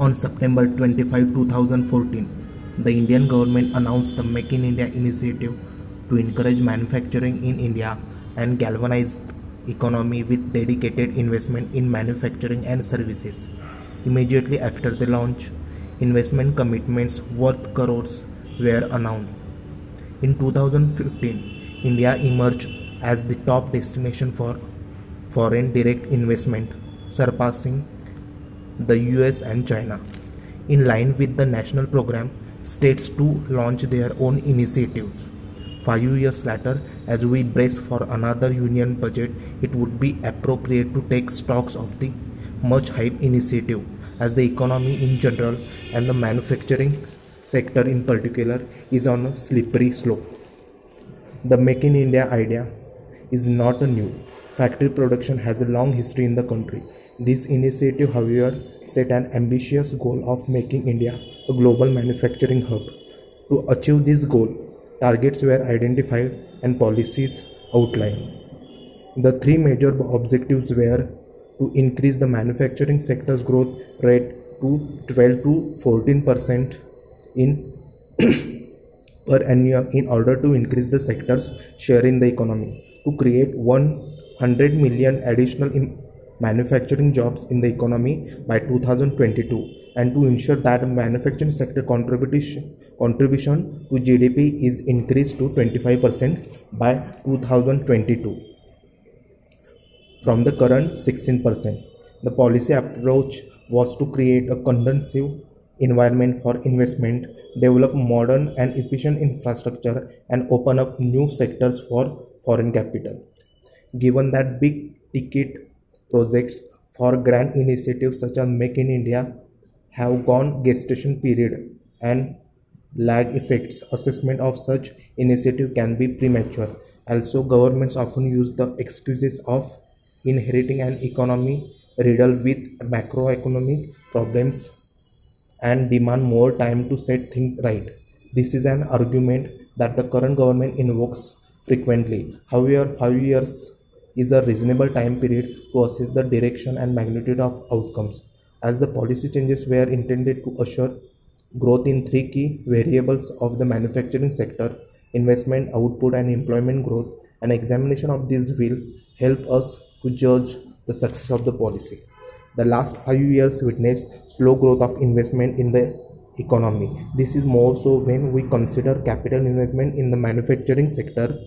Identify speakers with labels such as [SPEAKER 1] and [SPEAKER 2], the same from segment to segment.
[SPEAKER 1] On September 25, 2014, the Indian government announced the Make in India initiative to encourage manufacturing in India and galvanize the economy with dedicated investment in manufacturing and services. Immediately after the launch, investment commitments worth crores were announced. In 2015, India emerged as the top destination for foreign direct investment, surpassing the US and China. In line with the national program, states too launch their own initiatives. Five years later, as we brace for another union budget, it would be appropriate to take stocks of the much hype initiative as the economy in general and the manufacturing sector in particular is on a slippery slope. The Make in India idea is not a new. Factory production has a long history in the country. This initiative, however, set an ambitious goal of making India a global manufacturing hub. To achieve this goal, targets were identified and policies outlined. The three major objectives were to increase the manufacturing sector's growth rate to 12 to 14 percent in per annum in order to increase the sector's share in the economy, to create 100 million additional manufacturing jobs in the economy by 2022 and to ensure that manufacturing sector contribution contribution to GDP is increased to 25% by 2022 from the current 16%. The policy approach was to create a conducive environment for investment, develop modern and efficient infrastructure, and open up new sectors for foreign capital. Given that big ticket projects for grand initiatives such as Make in India have gone gestation period and lag effects. Assessment of such initiative can be premature. Also, governments often use the excuses of inheriting an economy riddled with macroeconomic problems and demand more time to set things right. This is an argument that the current government invokes frequently. However, five years is a reasonable time period to assess the direction and magnitude of outcomes, as the policy changes were intended to assure growth in three key variables of the manufacturing sector investment, output, and employment growth. An examination of this will help us to judge the success of the policy. The last five years witnessed slow growth of investment in the economy. This is more so when we consider capital investment in the manufacturing sector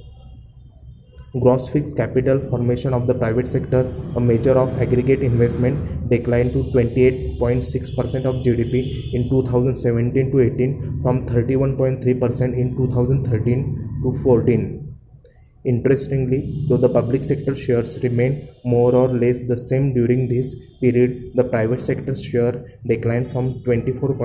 [SPEAKER 1] Gross fixed capital formation of the private sector, a measure of aggregate investment, declined to 28.6% of GDP in 2017 to 18 from 31.3% in 2013 to 14. Interestingly, though the public sector shares remained more or less the same during this period, the private sector share declined from 24.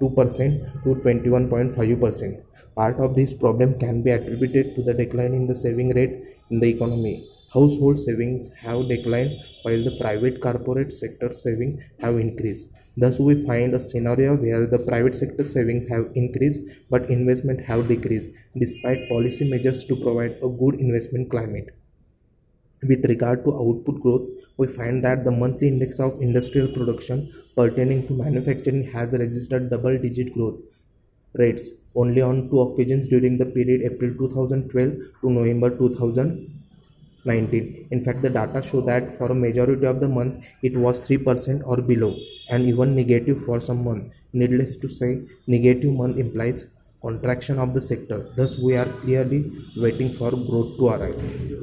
[SPEAKER 1] 2% to 21.5%. Part of this problem can be attributed to the decline in the saving rate in the economy. Household savings have declined while the private corporate sector savings have increased. Thus, we find a scenario where the private sector savings have increased but investment have decreased despite policy measures to provide a good investment climate. With regard to output growth, we find that the monthly index of industrial production pertaining to manufacturing has registered double digit growth rates only on two occasions during the period April 2012 to November 2019. In fact, the data show that for a majority of the month it was 3% or below and even negative for some month. Needless to say, negative month implies contraction of the sector. Thus, we are clearly waiting for growth to arrive.